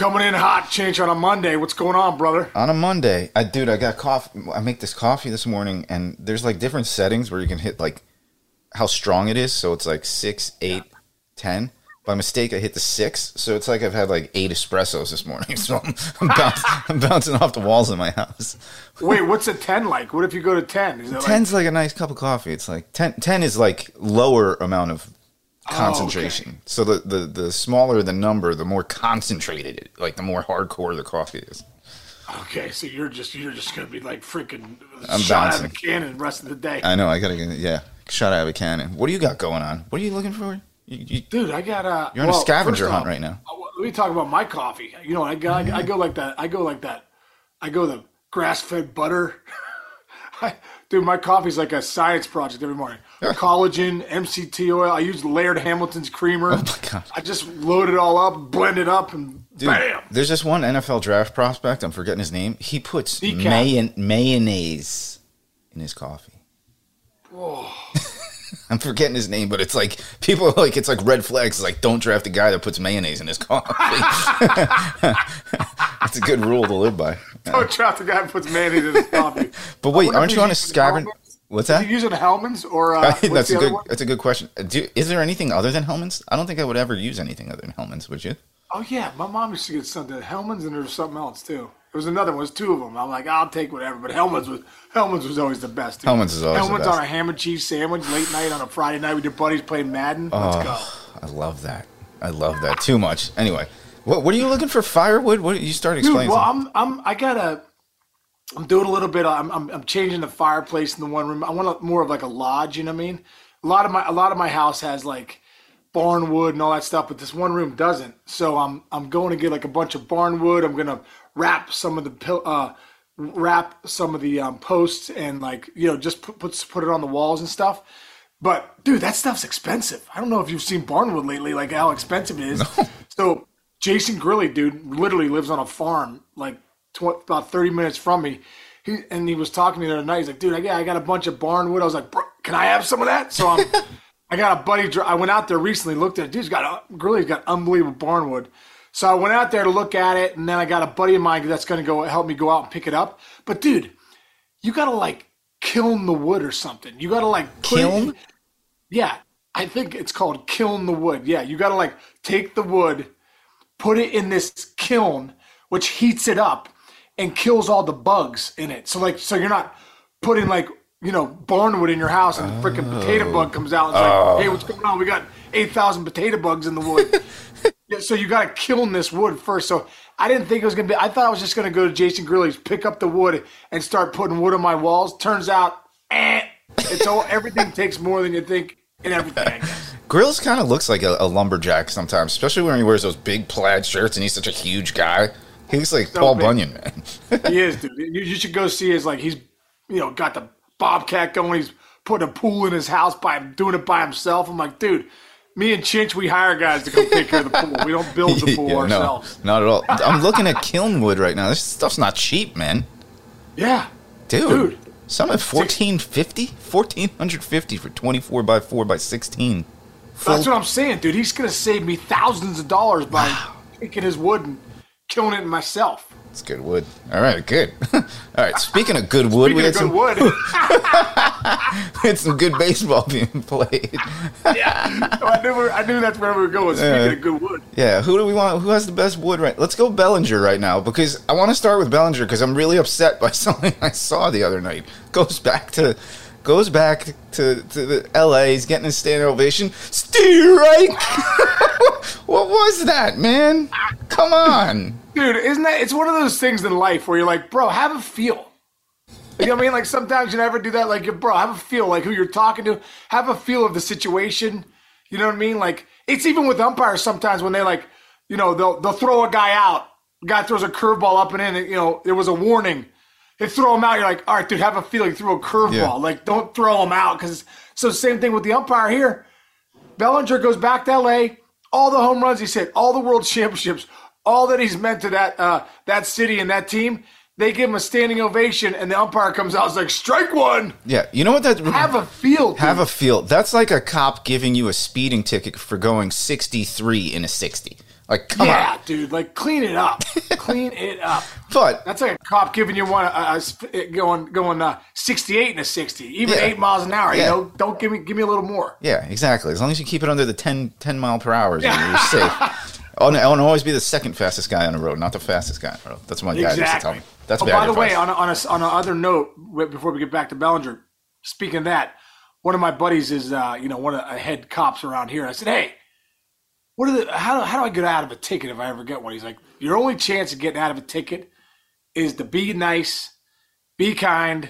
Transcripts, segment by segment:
coming in hot, change on a Monday. What's going on, brother? On a Monday, I dude, I got coffee. I make this coffee this morning, and there's like different settings where you can hit like how strong it is. So it's like six, eight, ten. By mistake, I hit the six, so it's like I've had like eight espressos this morning. So I'm, I'm, bounce, I'm bouncing off the walls in my house. Wait, what's a 10 like? What if you go to 10? Is it like, Ten's like a nice cup of coffee. It's like 10, 10 is like lower amount of Oh, concentration. So the, the the smaller the number, the more concentrated it. Like the more hardcore the coffee is. okay, so you're just you're just gonna be like freaking I'm shot out of a bouncing. cannon the rest of the day. I know. I gotta get yeah. Shot out of a cannon. What do you got going on? What are you looking for? You, you, Dude, I got a. you're on a scavenger hunt off, right now. Let me talk about my coffee. You know, I go, I, I go like that. I go like that. I go the grass fed butter. I, dude, my coffee's like a science project every morning. Collagen, MCT oil. I use Laird Hamilton's creamer. Oh my God. I just load it all up, blend it up, and Dude, bam. there's this one NFL draft prospect. I'm forgetting his name. He puts mayonnaise in his coffee. Oh. I'm forgetting his name, but it's like people are like it's like red flags. It's like don't draft a guy that puts mayonnaise in his coffee. That's a good rule to live by. Don't draft the guy that puts mayonnaise in his coffee. But wait, aren't you on a scavenger? What's that? using Hellmann's or uh, that's the a good. one? That's a good question. Do, is there anything other than Hellmann's? I don't think I would ever use anything other than Hellmann's. Would you? Oh yeah, my mom used to get something Hellmann's and there was something else too. It was another one. It was two of them. I'm like, I'll take whatever. But Hellmann's was Hellmann's was always the best. Dude. Hellmann's is always the Hellmann's best. on a ham and cheese sandwich late night on a Friday night with your buddies playing Madden. Let's Oh. go. I love that. I love that too much. Anyway, what what are you looking for? Firewood? What you start explaining? Dude, well, something. I'm I'm I gotta. I'm doing a little bit. I'm, I'm I'm changing the fireplace in the one room. I want a, more of like a lodge. You know what I mean? A lot of my a lot of my house has like barn wood and all that stuff, but this one room doesn't. So I'm I'm going to get like a bunch of barn wood. I'm gonna wrap some of the uh wrap some of the um, posts and like you know just put, put put it on the walls and stuff. But dude, that stuff's expensive. I don't know if you've seen barnwood lately, like how expensive it is. So Jason Grilli, dude, literally lives on a farm like tw- about thirty minutes from me. He and he was talking to me the other night. He's like, dude, I got I got a bunch of barnwood. I was like, bro, can I have some of that? So I'm. Um, I got a buddy. I went out there recently, looked at it. Dude's got Grilli's got unbelievable barnwood. So I went out there to look at it, and then I got a buddy of mine that's going to go help me go out and pick it up. But dude, you got to like kiln the wood or something. You got to like put it- Kiln? yeah, I think it's called kiln the wood. Yeah, you got to like take the wood, put it in this kiln, which heats it up and kills all the bugs in it. So like, so you're not putting like you know barnwood in your house and the freaking potato bug comes out and it's like, hey, what's going on? We got eight thousand potato bugs in the wood. Yeah, so you got to kiln this wood first. So I didn't think it was gonna be. I thought I was just gonna go to Jason Grilli's, pick up the wood, and start putting wood on my walls. Turns out, eh, it's all everything takes more than you think and everything. I guess. Grills kind of looks like a, a lumberjack sometimes, especially when he wears those big plaid shirts and he's such a huge guy. He looks like Paul big. Bunyan, man. He is, dude. You, you should go see his like he's you know got the bobcat going. He's putting a pool in his house by doing it by himself. I'm like, dude. Me and Chinch, we hire guys to come take care of the pool. We don't build the pool Yeah, no, ourselves. not at all. I'm looking at Kilnwood right now. This stuff's not cheap, man. Yeah, Dude, Dude. some at 1450 1450 for 24 by 4 by 16 Full- That's what I'm saying, dude. He's gonna save me thousands of dollars by taking his wood and killing it myself. It's good wood. All right, good. All right, speaking of good wood, we had of good some, wood, we had some good baseball being played. yeah, I knew I knew that's where we were going. Speaking Yeah. of good wood, Yeah, who do we want? Who has the best wood right? Let's go Bellinger right now because I want to start with Bellinger because I'm really upset by something I saw the other night. Goes back to goes back to, to the LA. He's getting a standing ovation. Strike! What was that, man? Come on. dude, isn't that? It's one of those things in life where you're like, bro, have a feel. You know what I mean? Like sometimes you never do that. Like, bro, have a feel. Like who you're talking to, have a feel of the situation. You know what I mean? Like it's even with umpires sometimes when they like, you know, they'll they'll throw a guy out. Guy throws a curveball up and in. And, you know, there was a warning. They throw him out. You're like, all right, dude, have a feel. You threw a curveball. Yeah. Like, don't throw him out because. So same thing with the umpire here. Bellinger goes back to LA. All the home runs he's hit, all the world championships, all that he's meant to that uh, that city and that team. They give him a standing ovation, and the umpire comes out. It's like strike one. Yeah, you know what that Have a field. have dude. a feel. That's like a cop giving you a speeding ticket for going 63 in a 60. Like, come yeah, on. dude, like clean it up, clean it up. But That's like a cop giving you one uh, uh, going going uh, 68 and a 60, even Yeah. eight miles an hour. Yeah. You know, don't give me give me a little more. yeah, exactly. As long as you keep it under the 10, 10 mile per hour, you're safe. Oh, I want to always be the second fastest guy on the road, not the fastest guy on the road. That's what my guy used to tell me. Exactly. That's oh, bad by the way, on a, on a on another note, before we get back to Bellinger, speaking of that, one of my buddies is uh, you know one of the head cops around here. I said, hey, what are the how do, how do I get out of a ticket if I ever get one? He's like, your only chance of getting out of a ticket is to be nice, be kind,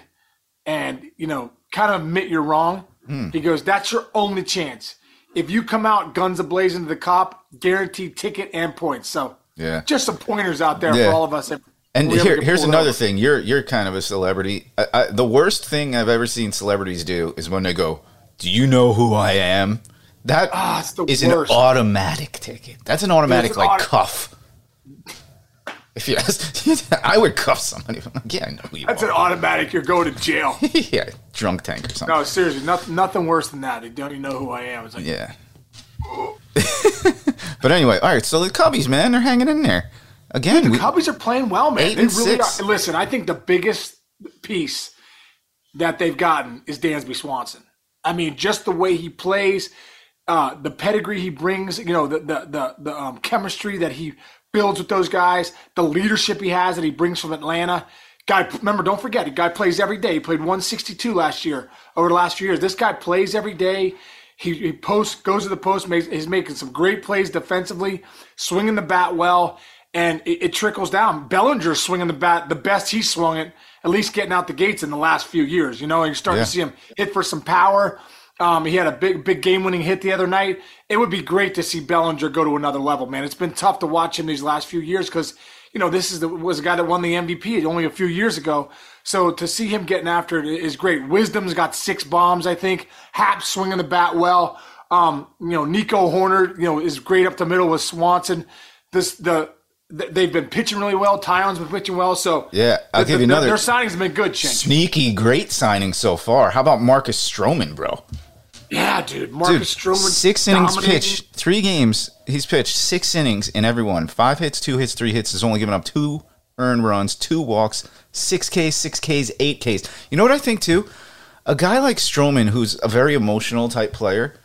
and you know kind of admit you're wrong. Hmm. He goes, that's your only chance. If you come out guns ablazing to the cop, guaranteed ticket and points. So yeah. just some pointers out there Yeah. for all of us. And here, here's another over. thing. You're you're kind of a celebrity. I, I, the worst thing I've ever seen celebrities do is when they go, "Do you know who I am?" That Ah, is worst. an automatic ticket. That's an automatic an like auto- cuff. If you ask, I would cuff somebody. I'm like, yeah, I know you That's an automatic. You're going to jail. yeah, drunk tank or something. No, seriously, nothing, nothing worse than that. They don't even know who I am. It's like, Yeah. but anyway, all right. So the Cubbies, man, they're hanging in there again. we- Cubbies are playing well, man. Eight they and really six. are. Listen, I think the biggest piece that they've gotten is Dansby Swanson. I mean, just the way he plays, uh, the pedigree he brings, you know, the the the, the um, chemistry that he builds with those guys, the leadership he has that he brings from Atlanta. Guy, remember, don't forget, the guy plays every day. He played 162 last year over the last few years. This guy plays every day. He, he posts, goes to the post, makes, he's making some great plays defensively, swinging the bat well, and it, it trickles down. Bellinger's swinging the bat the best he's swung it, at least getting out the gates in the last few years. You know, you're starting Yeah. to see him hit for some power. Um, he had a big, big game-winning hit the other night. It would be great to see Bellinger go to another level, man. It's been tough to watch him these last few years because you know this is the was a guy that won the MVP only a few years ago. So to see him getting after it is great. Wisdom's got six bombs, I think. Happ swinging the bat well. Um, you know, Nico Hoerner, you know, is great up the middle with Swanson. This the they've been pitching really well. Taillon's been pitching well. So Yeah, I'll the- give you the- another- Their signings have been good. Sneaky, great signing so far. How about Marcus Stroman, bro? Yeah, dude. Dude, Marcus Stroman. six innings pitched, three games. He's pitched six innings in every one. Five hits, two hits, three hits. Has only given up two earned runs, two walks, six Ks, six Ks, eight Ks. You know what I think too? A guy like Stroman, who's a very emotional type player,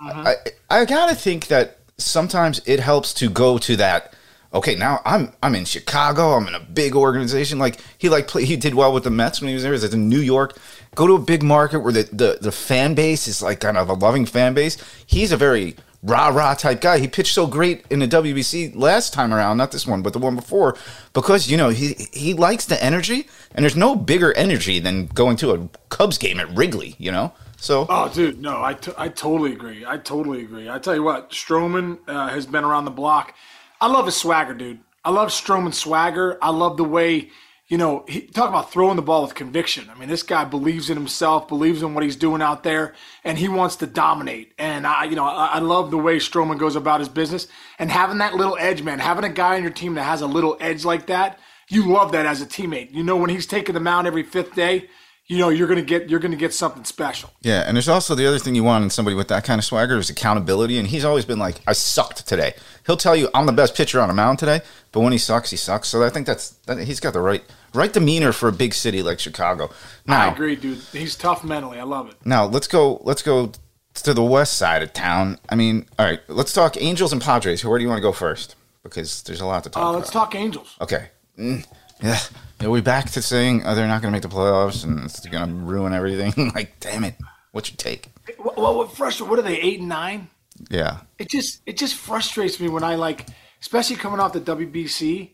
mm-hmm. I I gotta think that sometimes it helps to go to that. Okay, now I'm I'm in Chicago. I'm in a big organization. Like he like play, he did well with the Mets when he was there. He's in New York. Go to a big market where the, the the fan base is like kind of a loving fan base. He's a very rah rah type guy. He pitched so great in the WBC last time around, not this one, but the one before, because you know he he likes the energy, and there's no bigger energy than going to a Cubs game at Wrigley. You know, so Oh, dude, no, I, t- I totally agree. I totally agree. I tell you what, Stroman uh, has been around the block. I love his swagger, dude. I love Stroman's swagger. I love the way, you know, he talk about throwing the ball with conviction. I mean, this guy believes in himself, believes in what he's doing out there, and he wants to dominate. And I, you know, I, I love the way Stroman goes about his business and having that little edge, man. Having a guy on your team that has a little edge like that, you love that as a teammate. You know, when he's taking the mound every fifth day, you know you're gonna get you're gonna get something special. Yeah, and there's also the other thing you want in somebody with that kind of swagger is accountability. And he's always been like, I sucked today. He'll tell you I'm the best pitcher on a mound today, but when he sucks, he sucks. So I think that's that, he's got the right right demeanor for a big city like Chicago. I agree, dude. He's tough mentally. I love it. now let's go let's go to the west side of town. I mean, all right, let's talk Angels and Padres. Where do you want to go first? Because there's a lot to talk Uh, about. let's talk Angels. Okay. Mm, yeah. Are we back to saying oh, they're not going to make the playoffs and it's going to ruin everything? like, damn it. What's your take? What, what, what frustrates? What are they? Eight and nine? Yeah. It just it just frustrates me when I like, especially coming off the WBC.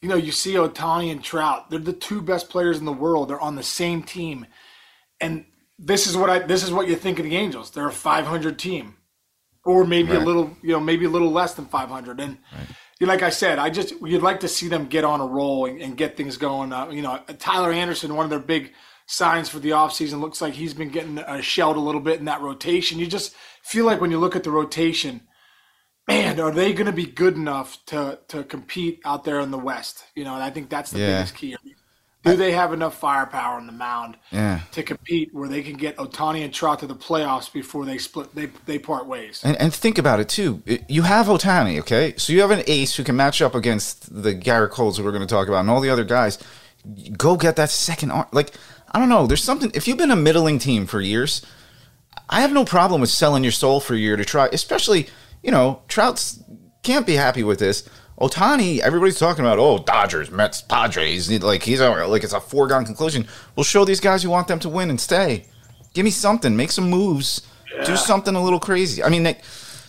You know, you see Ohtani and Trout. They're the two best players in the world. They're on the same team, and this is what I this is what you think of the Angels. They're a 500 team, or maybe Right. a little you know maybe a little less than 500. And you like I said, I just you'd like to see them get on a roll and, and get things going. Uh, you know, Tyler Anderson, one of their big signs for the offseason, looks like he's been getting uh, shelled a little bit in that rotation. You just feel like when you look at the rotation, man, are they going to be good enough to to compete out there in the West? You know, and I think that's the Yeah. biggest key. Do they have enough firepower on the mound Yeah. to compete where they can get Ohtani and Trout to the playoffs before they split they they part ways? And, and think about it too. You have Ohtani, okay? So you have an ace who can match up against the Garrett Coles who we're going to talk about and all the other guys. Go get that second arm. Like, I don't know. There's something. If you've been a middling team for years, I have no problem with selling your soul for a year to try. Especially, you know, Trout's can't be happy with this. Ohtani, everybody's talking about, oh, Dodgers, Mets, Padres. Like he's a, like it's a foregone conclusion. We'll show these guys you want them to win and stay. Give me something. Make some moves. Do something a little crazy. I mean, they,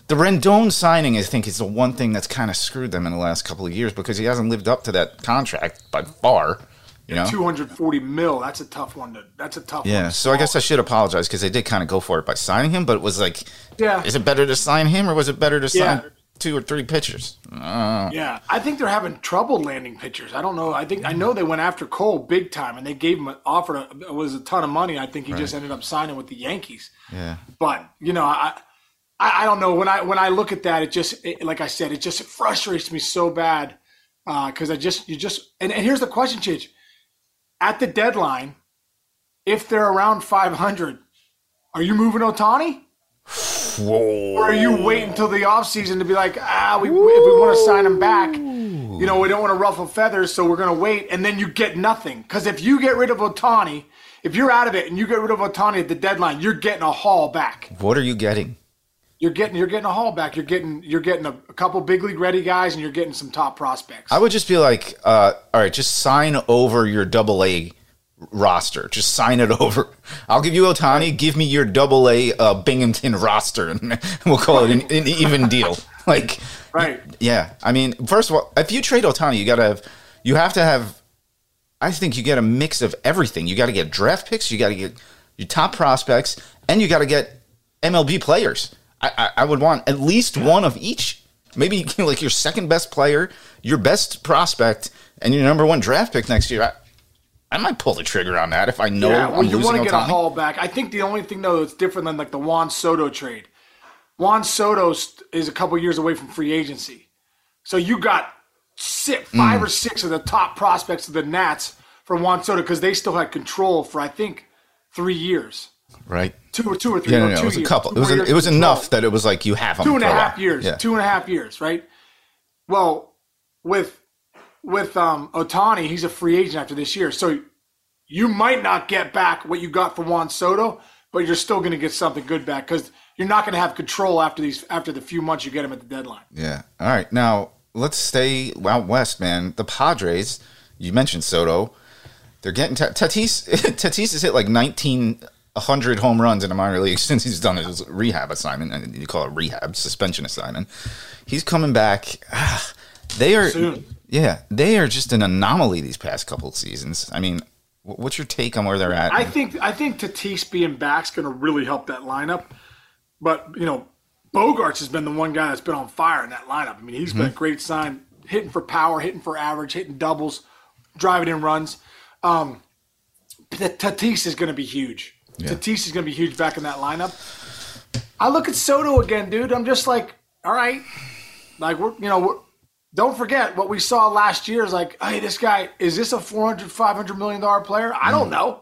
the Rendon signing, I think, is the one thing that's kind of screwed them in the last couple of years because he hasn't lived up to that contract by far. You know. Two hundred forty mil. That's a tough one to. That's a tough one. Yeah, to so I guess I should apologize because they did kind of go for it by signing him, but it was like, Yeah. is it better to sign him or was it better to sign Yeah. Two or three pitchers? Uh, Yeah, I think they're having trouble landing pitchers. I don't know. I think I know they went after Cole big time, and they gave him an offer. a, it was a ton of money. I think he just ended up signing with the Yankees. yeah, But you know, I, I I don't know when I when I look at that, it just it, like I said, it just frustrates me so bad because I just you just and, and here's the question, Chich. At the deadline, if they're around 500, are you moving Ohtani? Whoa, Or are you waiting until the offseason to be like, ah, we, if we want to sign him back, you know, we don't want to ruffle feathers, so we're going to wait, and then you get nothing. Because if you get rid of Ohtani, if you're out of it and you get rid of Ohtani at the deadline, you're getting a haul back. what are you getting? You're getting you're getting a haul back. You're getting you're getting a, a couple big league ready guys, and you're getting some top prospects. I would just be like, uh, all right, just sign over your double A roster. Just sign it over. I'll give you Ohtani. Give me your double A uh, Binghamton roster, and we'll call it an, an even deal. Like, right. yeah. I mean, first of all, if you trade Ohtani, you gotta have, you have to have. I think you get a mix of everything. You got to get draft picks. You got to get your top prospects, and you got to get MLB players. I, I, I would want at least one of each. Maybe like your second best player, your best prospect, and your number one draft pick next year. I, I might pull the trigger on that if I know Yeah, well, I'm you want to get a Ohtani. haul back. I think the only thing though that's different than like the Juan Soto trade. Juan Soto is a couple years away from free agency, so you got six, Mm. five or six of the top prospects of the Nats for Juan Soto because they still had control for I think three years, Right? two or two or three. Yeah, no, no, it was a couple. It was a, it was enough that it was like you have them two and a half years. Yeah. Two and a half years, right? Well, with with um, Ohtani, he's a free agent after this year, so you might not get back what you got for Juan Soto, but you're still going to get something good back because you're not going to have control after these after the few months you get him at the deadline. Yeah. All right. Now let's stay out west, man. The Padres. You mentioned Soto. They're getting Ta- Tatis. Tatis has hit like nineteen hundred home runs in the minor league since he's done his rehab assignment. And you call it rehab suspension assignment. He's coming back. Ah, they are. Soon. Yeah, they are just an anomaly these past couple of seasons. I mean, what's your take on where they're at? I think I think Tatis being back's going to really help that lineup. But you know, Bogaerts has been the one guy that's been on fire in that lineup. I mean, he's been a great sign, hitting for power, hitting for average, hitting doubles, driving in runs. Um, Tatis is going to be huge. Tatis is going to be huge back in that lineup. I look at Soto again, dude. I'm just like, all right, like we're you know we're, don't forget what we saw last year is like, hey, this guy is this a 400 500 million dollar player? I don't mm. know.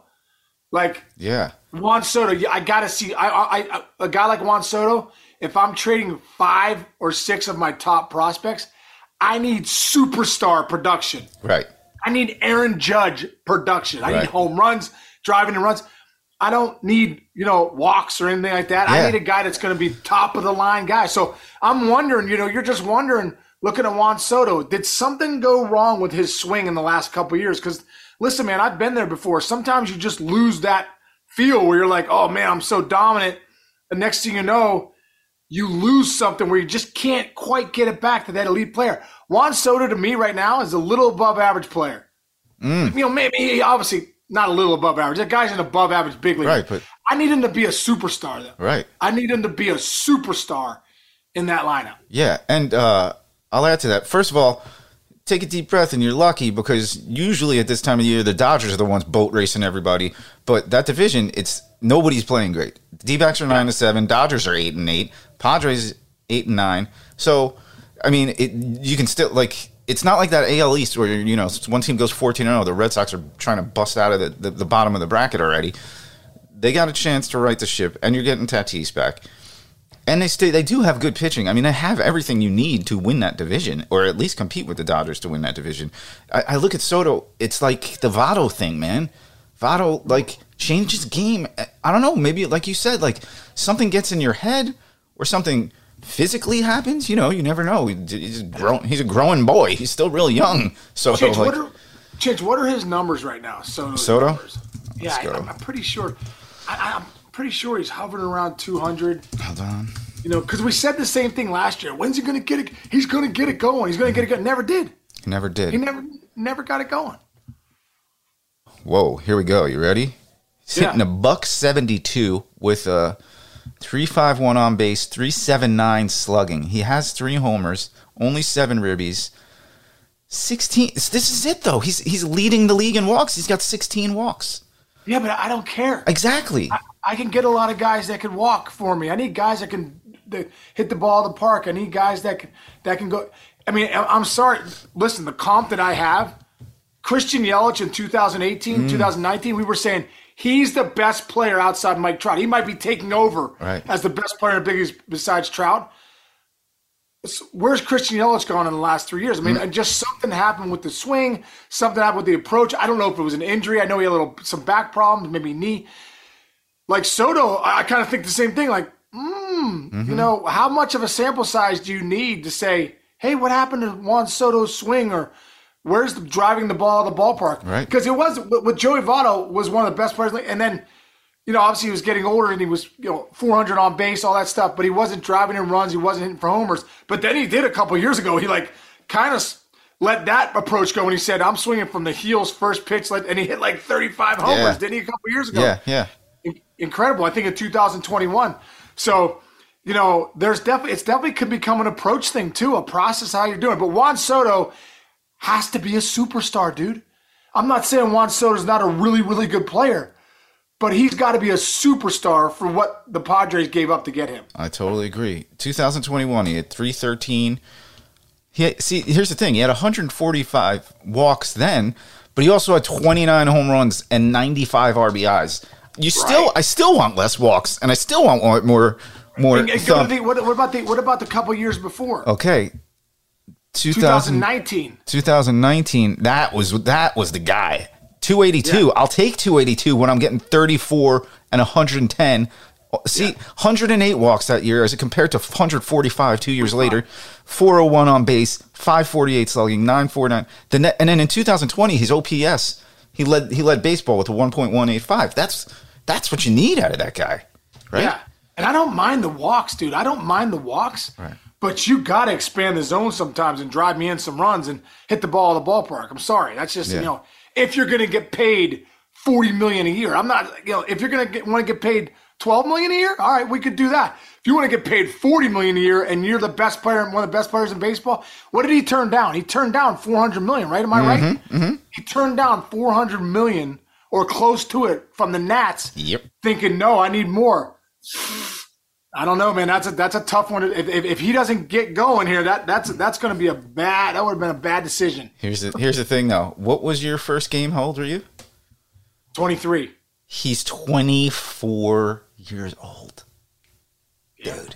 Like yeah. Juan Soto, I gotta see. I, I, I, a guy like Juan Soto. If I'm trading five or six of my top prospects, I need superstar production. Right. I need Aaron Judge production. I Right. need home runs, driving and runs. I don't need you know walks or anything like that. Yeah. I need a guy that's going to be top of the line guy. So I'm wondering, you know, you're just wondering, looking at Juan Soto, did something go wrong with his swing in the last couple years? Because listen, man, I've been there before. Sometimes you just lose that feel where you're like, oh man, I'm so dominant. The next thing you know, you lose something where you just can't quite get it back to that elite player. Juan Soto to me right now is a little above average player. Mm. You know, maybe he obviously not a little above average. That guy's an above average big league. Right, but- I need him to be a superstar though. Right. I need him to be a superstar in that lineup. Yeah, and uh, I'll add to that. First of all, take a deep breath, and you're lucky because usually at this time of year, the Dodgers are the ones boat racing everybody. But that division, it's nobody's playing great. D backs are nine to seven. Dodgers are eight and eight. Padres eight and nine. So, I mean, it, you can still like it's not like that AL East where you know one team goes 14 0. The Red Sox are trying to bust out of the, the, the bottom of the bracket already. They got a chance to right the ship, and you're getting Tatis back. And they stay, they do have good pitching. I mean, they have everything you need to win that division, or at least compete with the Dodgers to win that division. I, I look at Soto; it's like the Votto thing, man. Votto like changes game. I don't know. Maybe like you said, like something gets in your head, or something physically happens. You know, you never know. He's a, grown, he's a growing boy. He's still really young. So, Chich, like, what are Chich, what are his numbers right now? Soto's Soto? numbers. Yeah, I, I'm pretty sure. I, I'm pretty sure he's hovering around 200. hold on. You know, because we said the same thing last year. When's he going to get it? He's going to get it going. He's going to get it going. Never did. He never did. He never, never got it going. Whoa, here we go. You ready? He's Yeah. hitting a buck seventy two with a three five one on base, three seven nine slugging. He has three homers, only seven ribbies. Sixteen. This is it though. He's he's leading the league in walks. He's got sixteen walks. Yeah, but I don't care. Exactly. I can get a lot of guys that can walk for me. I need guys that can that hit the ball of the park. I need guys that can that can go. I mean, I- I'm sorry. Listen, the comp that I have, Christian Yelich in 2018, mm. 2019, we were saying he's the best player outside Mike Trout. He might be taking over Right. as the best player in the biggest besides Trout. So Where's Christian Yelich gone in the last three years? I mean, mm. just something happened with the swing, something happened with the approach. I don't know if it was an injury. I know he had a little some back problems, maybe knee like Soto, I, I kind of think the same thing. Like, mm, you know, how much of a sample size do you need to say, hey, what happened to Juan Soto's swing or where's the driving the ball of the ballpark? Right. Because it was with Joey Votto was one of the best players, and then. You know, obviously he was getting older and he was, you know, 400 on base, all that stuff, but he wasn't driving in runs. He wasn't hitting for homers. But then he did a couple years ago. He like kind of let that approach go and he said, I'm swinging from the heels first pitch. like- And he hit like 35 homers, Yeah. didn't he, a couple years ago? yeah, yeah. In- incredible. I think in 2021. So, you know, there's definitely it's definitely could become an approach thing too, a process how you're doing. But Juan Soto has to be a superstar, dude. I'm not saying Juan Soto's not a really, really good player, but he's got to be a superstar for what the Padres gave up to get him. I totally agree. 2021, he had 313. He see, here's the thing: he had 145 walks then, but he also had 29 home runs and 95 RBIs. You still, Right. I still want less walks, and I still want more, more, more. And- and go to thump. the- what, what about the what about the couple years before? okay, 2000, 2019. 2019. That was that was the guy. 282. I'll take 282 when I'm getting 34 and 110. See, 108 walks that year as compared to 145 two years later. 401 on base, 548 slugging, 949. The net, and then in 2020, his OPS he led he led baseball with a 1.185. That's that's what you need out of that guy, right? Yeah. And I don't mind the walks, dude. I don't mind the walks. Right. But you got to expand the zone sometimes and drive me in some runs and hit the ball of the ballpark. I'm sorry. That's just, Yeah. you know, if you're going to get paid 40 million a year. I'm not, you know, if you're going to want to get paid 12 million a year, all right, we could do that. If you want to get paid 40 million a year and you're the best player, one of the best players in baseball, what did he turn down? He turned down 400 million, right? Am I right? Mm-hmm, mm-hmm. He turned down 400 million or close to it from the Nats Yep. thinking, no, I need more. I don't know, man. That's a that's a tough one. If, if, if he doesn't get going here, that that's that's going to be a bad. That would have been a bad decision. Here's the here's the thing though. What was your first game? How old were you? Twenty three. He's 24 years old. Dude.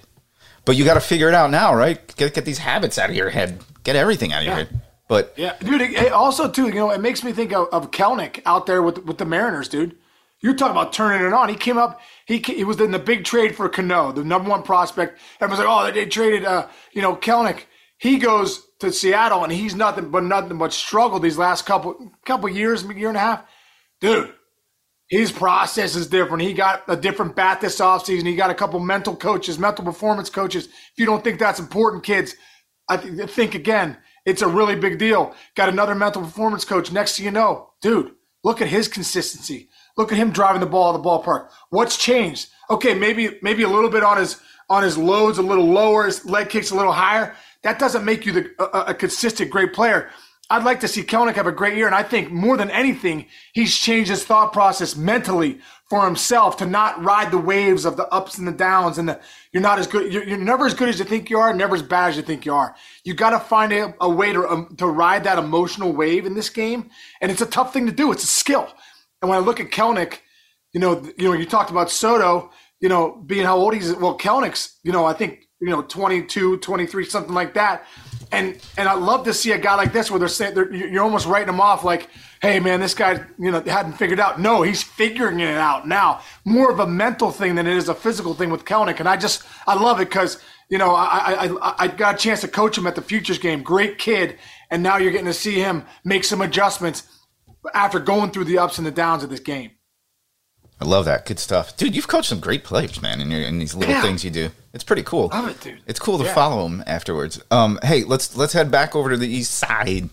But you got to figure it out now, right? Get, get these habits out of your head. Get everything out of your head. But Yeah, dude. It, it also, too, you know, it makes me think of, of Kelenic out there with with the Mariners, dude. You're talking about turning it on. He came up. He he was in the big trade for Cano, the number one prospect. Everyone's like, oh, they traded, uh, you know, Kelenic. He goes to Seattle, and he's nothing but nothing but struggle these last couple couple years, year and a half, dude. his process is different. He got a different bat this offseason. He got a couple mental coaches, mental performance coaches. If you don't think that's important, kids, I th- think again, it's a really big deal. Got another mental performance coach. Next thing you know, dude, look at his consistency. Look at him driving the ball at the ballpark. What's changed? Okay, maybe maybe a little bit on his on his loads, a little lower, his leg kicks a little higher. That doesn't make you the, a, a consistent great player. I'd like to see Kelenic have a great year. And I think more than anything, he's changed his thought process mentally for himself to not ride the waves of the ups and the downs. And the, you're not as good. You're, you're never as good as you think you are, never as bad as you think you are. You got to find a, a way to, um, to ride that emotional wave in this game. And it's a tough thing to do. It's a skill. And when I look at Kelenic, you know, you know, you talked about Soto, you know, being how old he's, well, Kelenic's, you know, I think, you know, 22, 23, something like that and and I love to see a guy like this where they're saying they're, you're almost writing him off like, hey man, this guy you know hadn't figured out. No, he's figuring it out now. More of a mental thing than it is a physical thing with Kelenic, and I just I love it because you know I, I I got a chance to coach him at the futures game. Great kid, and now you're getting to see him make some adjustments after going through the ups and the downs of this game. I love that. Good stuff, dude. You've coached some great players, man, in, your, in these little yeah. things you do. It's pretty cool. Love it, dude. It's cool to yeah. follow them afterwards. Um, hey, let's let's head back over to the east side.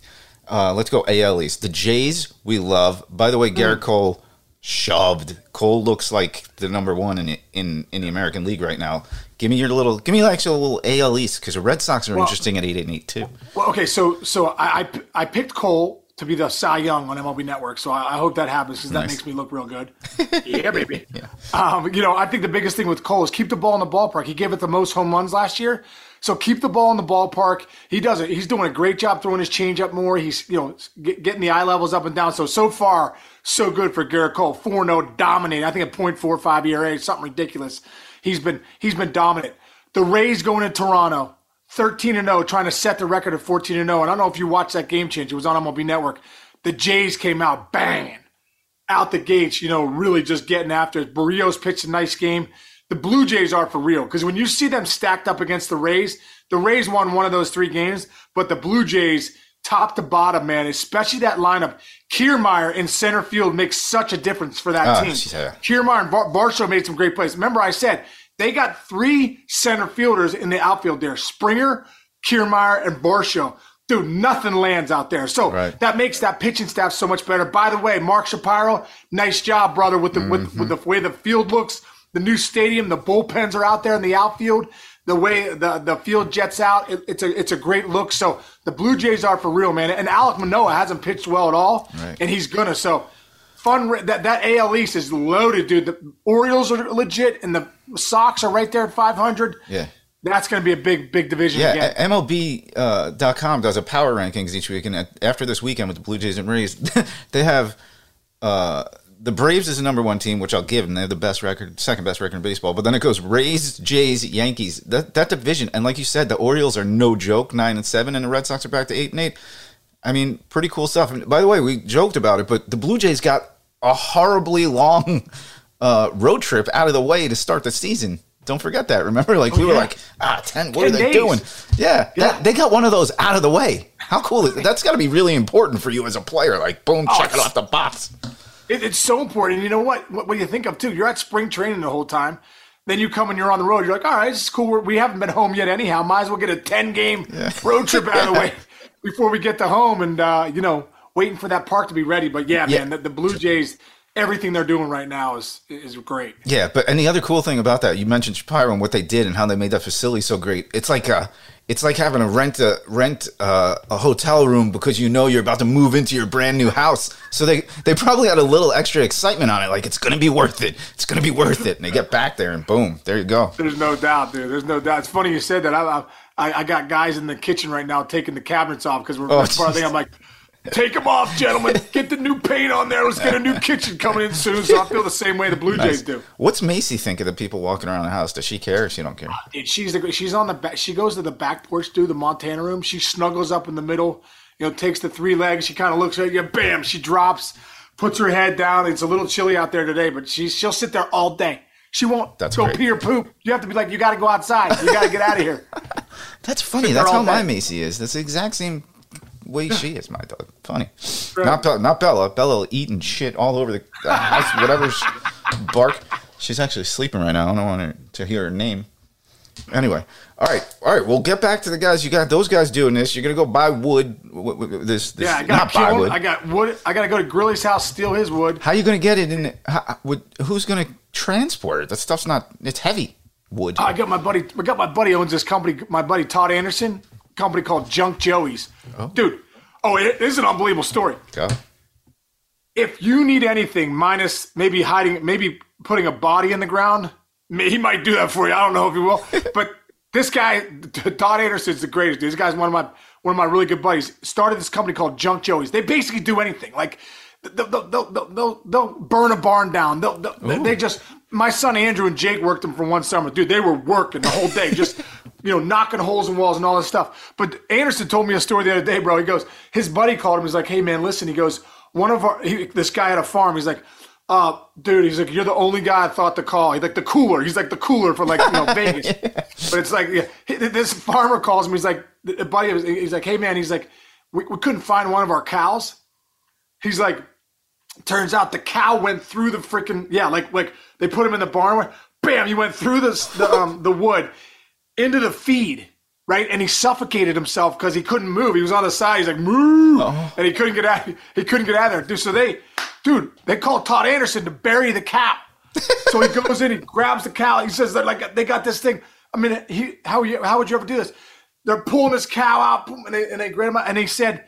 Uh, let's go AL East. The Jays, we love. By the way, Gerrit mm. Cole shoved. Cole looks like the number one in in in the American League right now. Give me your little, give me like a little AL East because the Red Sox are well, interesting at eight and eight too. Well, okay, so so I I, I picked Cole to be the Cy Young on MLB Network. So I, I hope that happens because nice. that makes me look real good. yeah, baby. Yeah. Um, you know, I think the biggest thing with Cole is keep the ball in the ballpark. He gave it the most home runs last year. So keep the ball in the ballpark. He does it. He's doing a great job throwing his changeup more. He's you know get, getting the eye levels up and down. So so far so good for Gerrit Cole. 4-0 dominating. I think a .45 ERA, something ridiculous. He's been he's been dominant. The Rays going to Toronto. 13 and 0, trying to set the record of 14 and 0. And I don't know if you watched that game change. It was on MLB Network. The Jays came out banging out the gates, you know, really just getting after it. Berrios pitched a nice game. The Blue Jays are for real because when you see them stacked up against the Rays, the Rays won one of those three games, but the Blue Jays, top to bottom, man, especially that lineup, Kiermaier in center field makes such a difference for that oh, team. Yeah. Kiermaier and Bar- Varsho made some great plays. Remember, I said they got three center fielders in the outfield there Springer, Kiermaier, and Varsho. Dude, nothing lands out there. So right. that makes that pitching staff so much better. By the way, Mark Shapiro, nice job, brother, with the mm-hmm. with, with the way the field looks, the new stadium, the bullpens are out there in the outfield, the way the, the field jets out. It, it's a it's a great look. So the Blue Jays are for real, man. And Alek Manoah hasn't pitched well at all, right. and he's gonna. So fun that that AL East is loaded, dude. The Orioles are legit, and the Sox are right there at 500. Yeah. That's going to be a big, big division. Yeah, again. MLB.com uh, does a power rankings each week, and after this weekend with the Blue Jays and Rays, they have uh, the Braves is the number one team, which I'll give them. They have the best record, second best record in baseball. But then it goes Rays, Jays, Yankees. That that division, and like you said, the Orioles are no joke, nine and seven, and the Red Sox are back to eight and eight. I mean, pretty cool stuff. And by the way, we joked about it, but the Blue Jays got a horribly long uh, road trip out of the way to start the season. Don't forget that. Remember, like oh, we were like, ah, ten. What 10 are they days. doing? Yeah, yeah. That, they got one of those out of the way. How cool is that? That's got to be really important for you as a player. Like, boom, oh, check it off the box. It, it's so important. You know what? What, what do you think of too? You're at spring training the whole time. Then you come and you're on the road. You're like, all right, this is cool. We're, we have not been home yet, anyhow. Might as well get a ten game yeah. road trip out of the way before we get to home. And uh, you know, waiting for that park to be ready. But yeah, yeah. man, the, the Blue Jays everything they're doing right now is is great. Yeah, but and the other cool thing about that, you mentioned Shapiro and what they did and how they made that facility so great. It's like a, it's like having to rent a rent a, a hotel room because you know you're about to move into your brand new house. So they they probably had a little extra excitement on it, like it's gonna be worth it. It's gonna be worth it. And they get back there and boom, there you go. There's no doubt, dude. There's no doubt. It's funny you said that. I I, I got guys in the kitchen right now taking the cabinets off because we're oh, part of the thing. I'm like Take them off, gentlemen. Get the new paint on there. Let's get a new kitchen coming in soon. So I feel the same way the Blue nice. Jays do. What's Macy think of the people walking around the house? Does she care? Or she don't care. Uh, she's the, she's on the back. She goes to the back porch, do the Montana room. She snuggles up in the middle. You know, takes the three legs. She kind of looks at you. Bam! She drops, puts her head down. It's a little chilly out there today, but she she'll sit there all day. She won't That's go great. pee or poop. You have to be like, you got to go outside. You got to get out of here. That's funny. That's how day. my Macy is. That's the exact same way she is my dog. Funny. Right. Not Bella, not Bella. Bella eating shit all over the, house, whatever bark. She's actually sleeping right now. I don't want her to hear her name. Anyway, all right, all right. We'll get back to the guys. You got those guys doing this. You're gonna go buy wood. This, this yeah, I got buy wood. I got wood. I got to go to Grilli's house, steal his wood. How are you gonna get it in? How, who's gonna transport it? That stuff's not. It's heavy wood. I got my buddy. I got my buddy owns this company. My buddy Todd Anderson company called Junk Joey's. Oh. Dude, Oh, it is an unbelievable story. If you need anything, minus maybe hiding, maybe putting a body in the ground, he might do that for you. I don't know if he will, but this guy, Todd Anderson's the greatest. dude. This guy's one of my one of my really good buddies. Started this company called Junk Joey's. They basically do anything. Like they'll they'll, they'll, they'll, they'll, they'll burn a barn down. They'll, they'll, they just my son Andrew and Jake worked them for one summer. Dude, they were working the whole day, just you know, knocking holes in walls and all this stuff. But Anderson told me a story the other day, bro. He goes, his buddy called him. He's like, hey man, listen. He goes, one of our he, this guy at a farm. He's like. Uh, dude, he's like, you're the only guy I thought to call. He's like the cooler. He's like the cooler for like you know Vegas. But it's like yeah, he- this farmer calls me. He's like, buddy, he's like, hey man, he's like, we, we couldn't find one of our cows. He's like, turns out the cow went through the freaking yeah, like like they put him in the barn. Bam! He went through the the, um, the wood into the feed, right? And he suffocated himself because he couldn't move. He was on the side. He's like, moo, and he couldn't get out. He couldn't get out of there, dude. So they, dude, they called Todd Anderson to bury the cow. so he goes in, he grabs the cow. He says they're like they got this thing. I mean, he how you how would you ever do this? They're pulling this cow out, and they and they grab him out, and he said.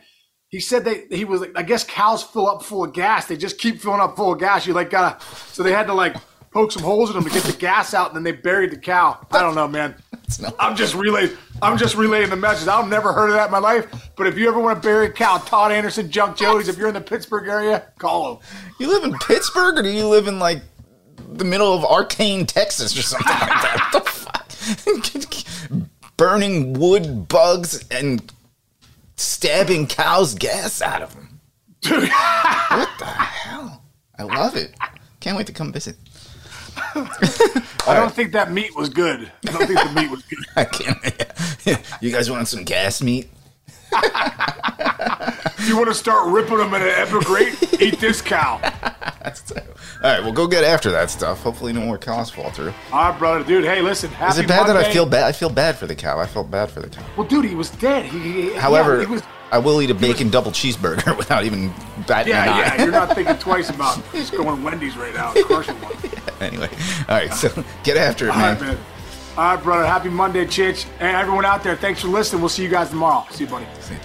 He said they he was like I guess cows fill up full of gas. They just keep filling up full of gas. You like gotta so they had to like poke some holes in them to get the gas out, and then they buried the cow. I don't know, man. I'm just relaying. I'm just relaying the message. I've never heard of that in my life. But if you ever want to bury a cow, Todd Anderson, Junk Joey's. If you're in the Pittsburgh area, call him. You live in Pittsburgh, or do you live in like the middle of Arcane, Texas, or something like that? What the fuck? Burning wood bugs and stabbing cows gas out of them. Dude, What the hell? I love it. Can't wait to come visit. I don't think that meat was good. I don't think the meat was good. I can't. You guys want some gas meat? You want to start ripping them in an epic rate, eat this cow. That's all right. Well, go get after that stuff. Hopefully, no more cows fall through. All right, brother, dude. Hey, listen. Happy Is it bad that I feel bad? I feel bad for the cow. I felt bad for the cow. Well, dude, he was dead. He, he- However, yeah, he was. I will eat a bacon double cheeseburger without even batting Yeah, an eye. yeah. You're not thinking twice about just going to Wendy's right now and crushing one. anyway, all right. So get after it, man. right, man. All right, brother. Happy Monday, Chich. And everyone out there, thanks for listening. We'll see you guys tomorrow. See you, buddy. See ya.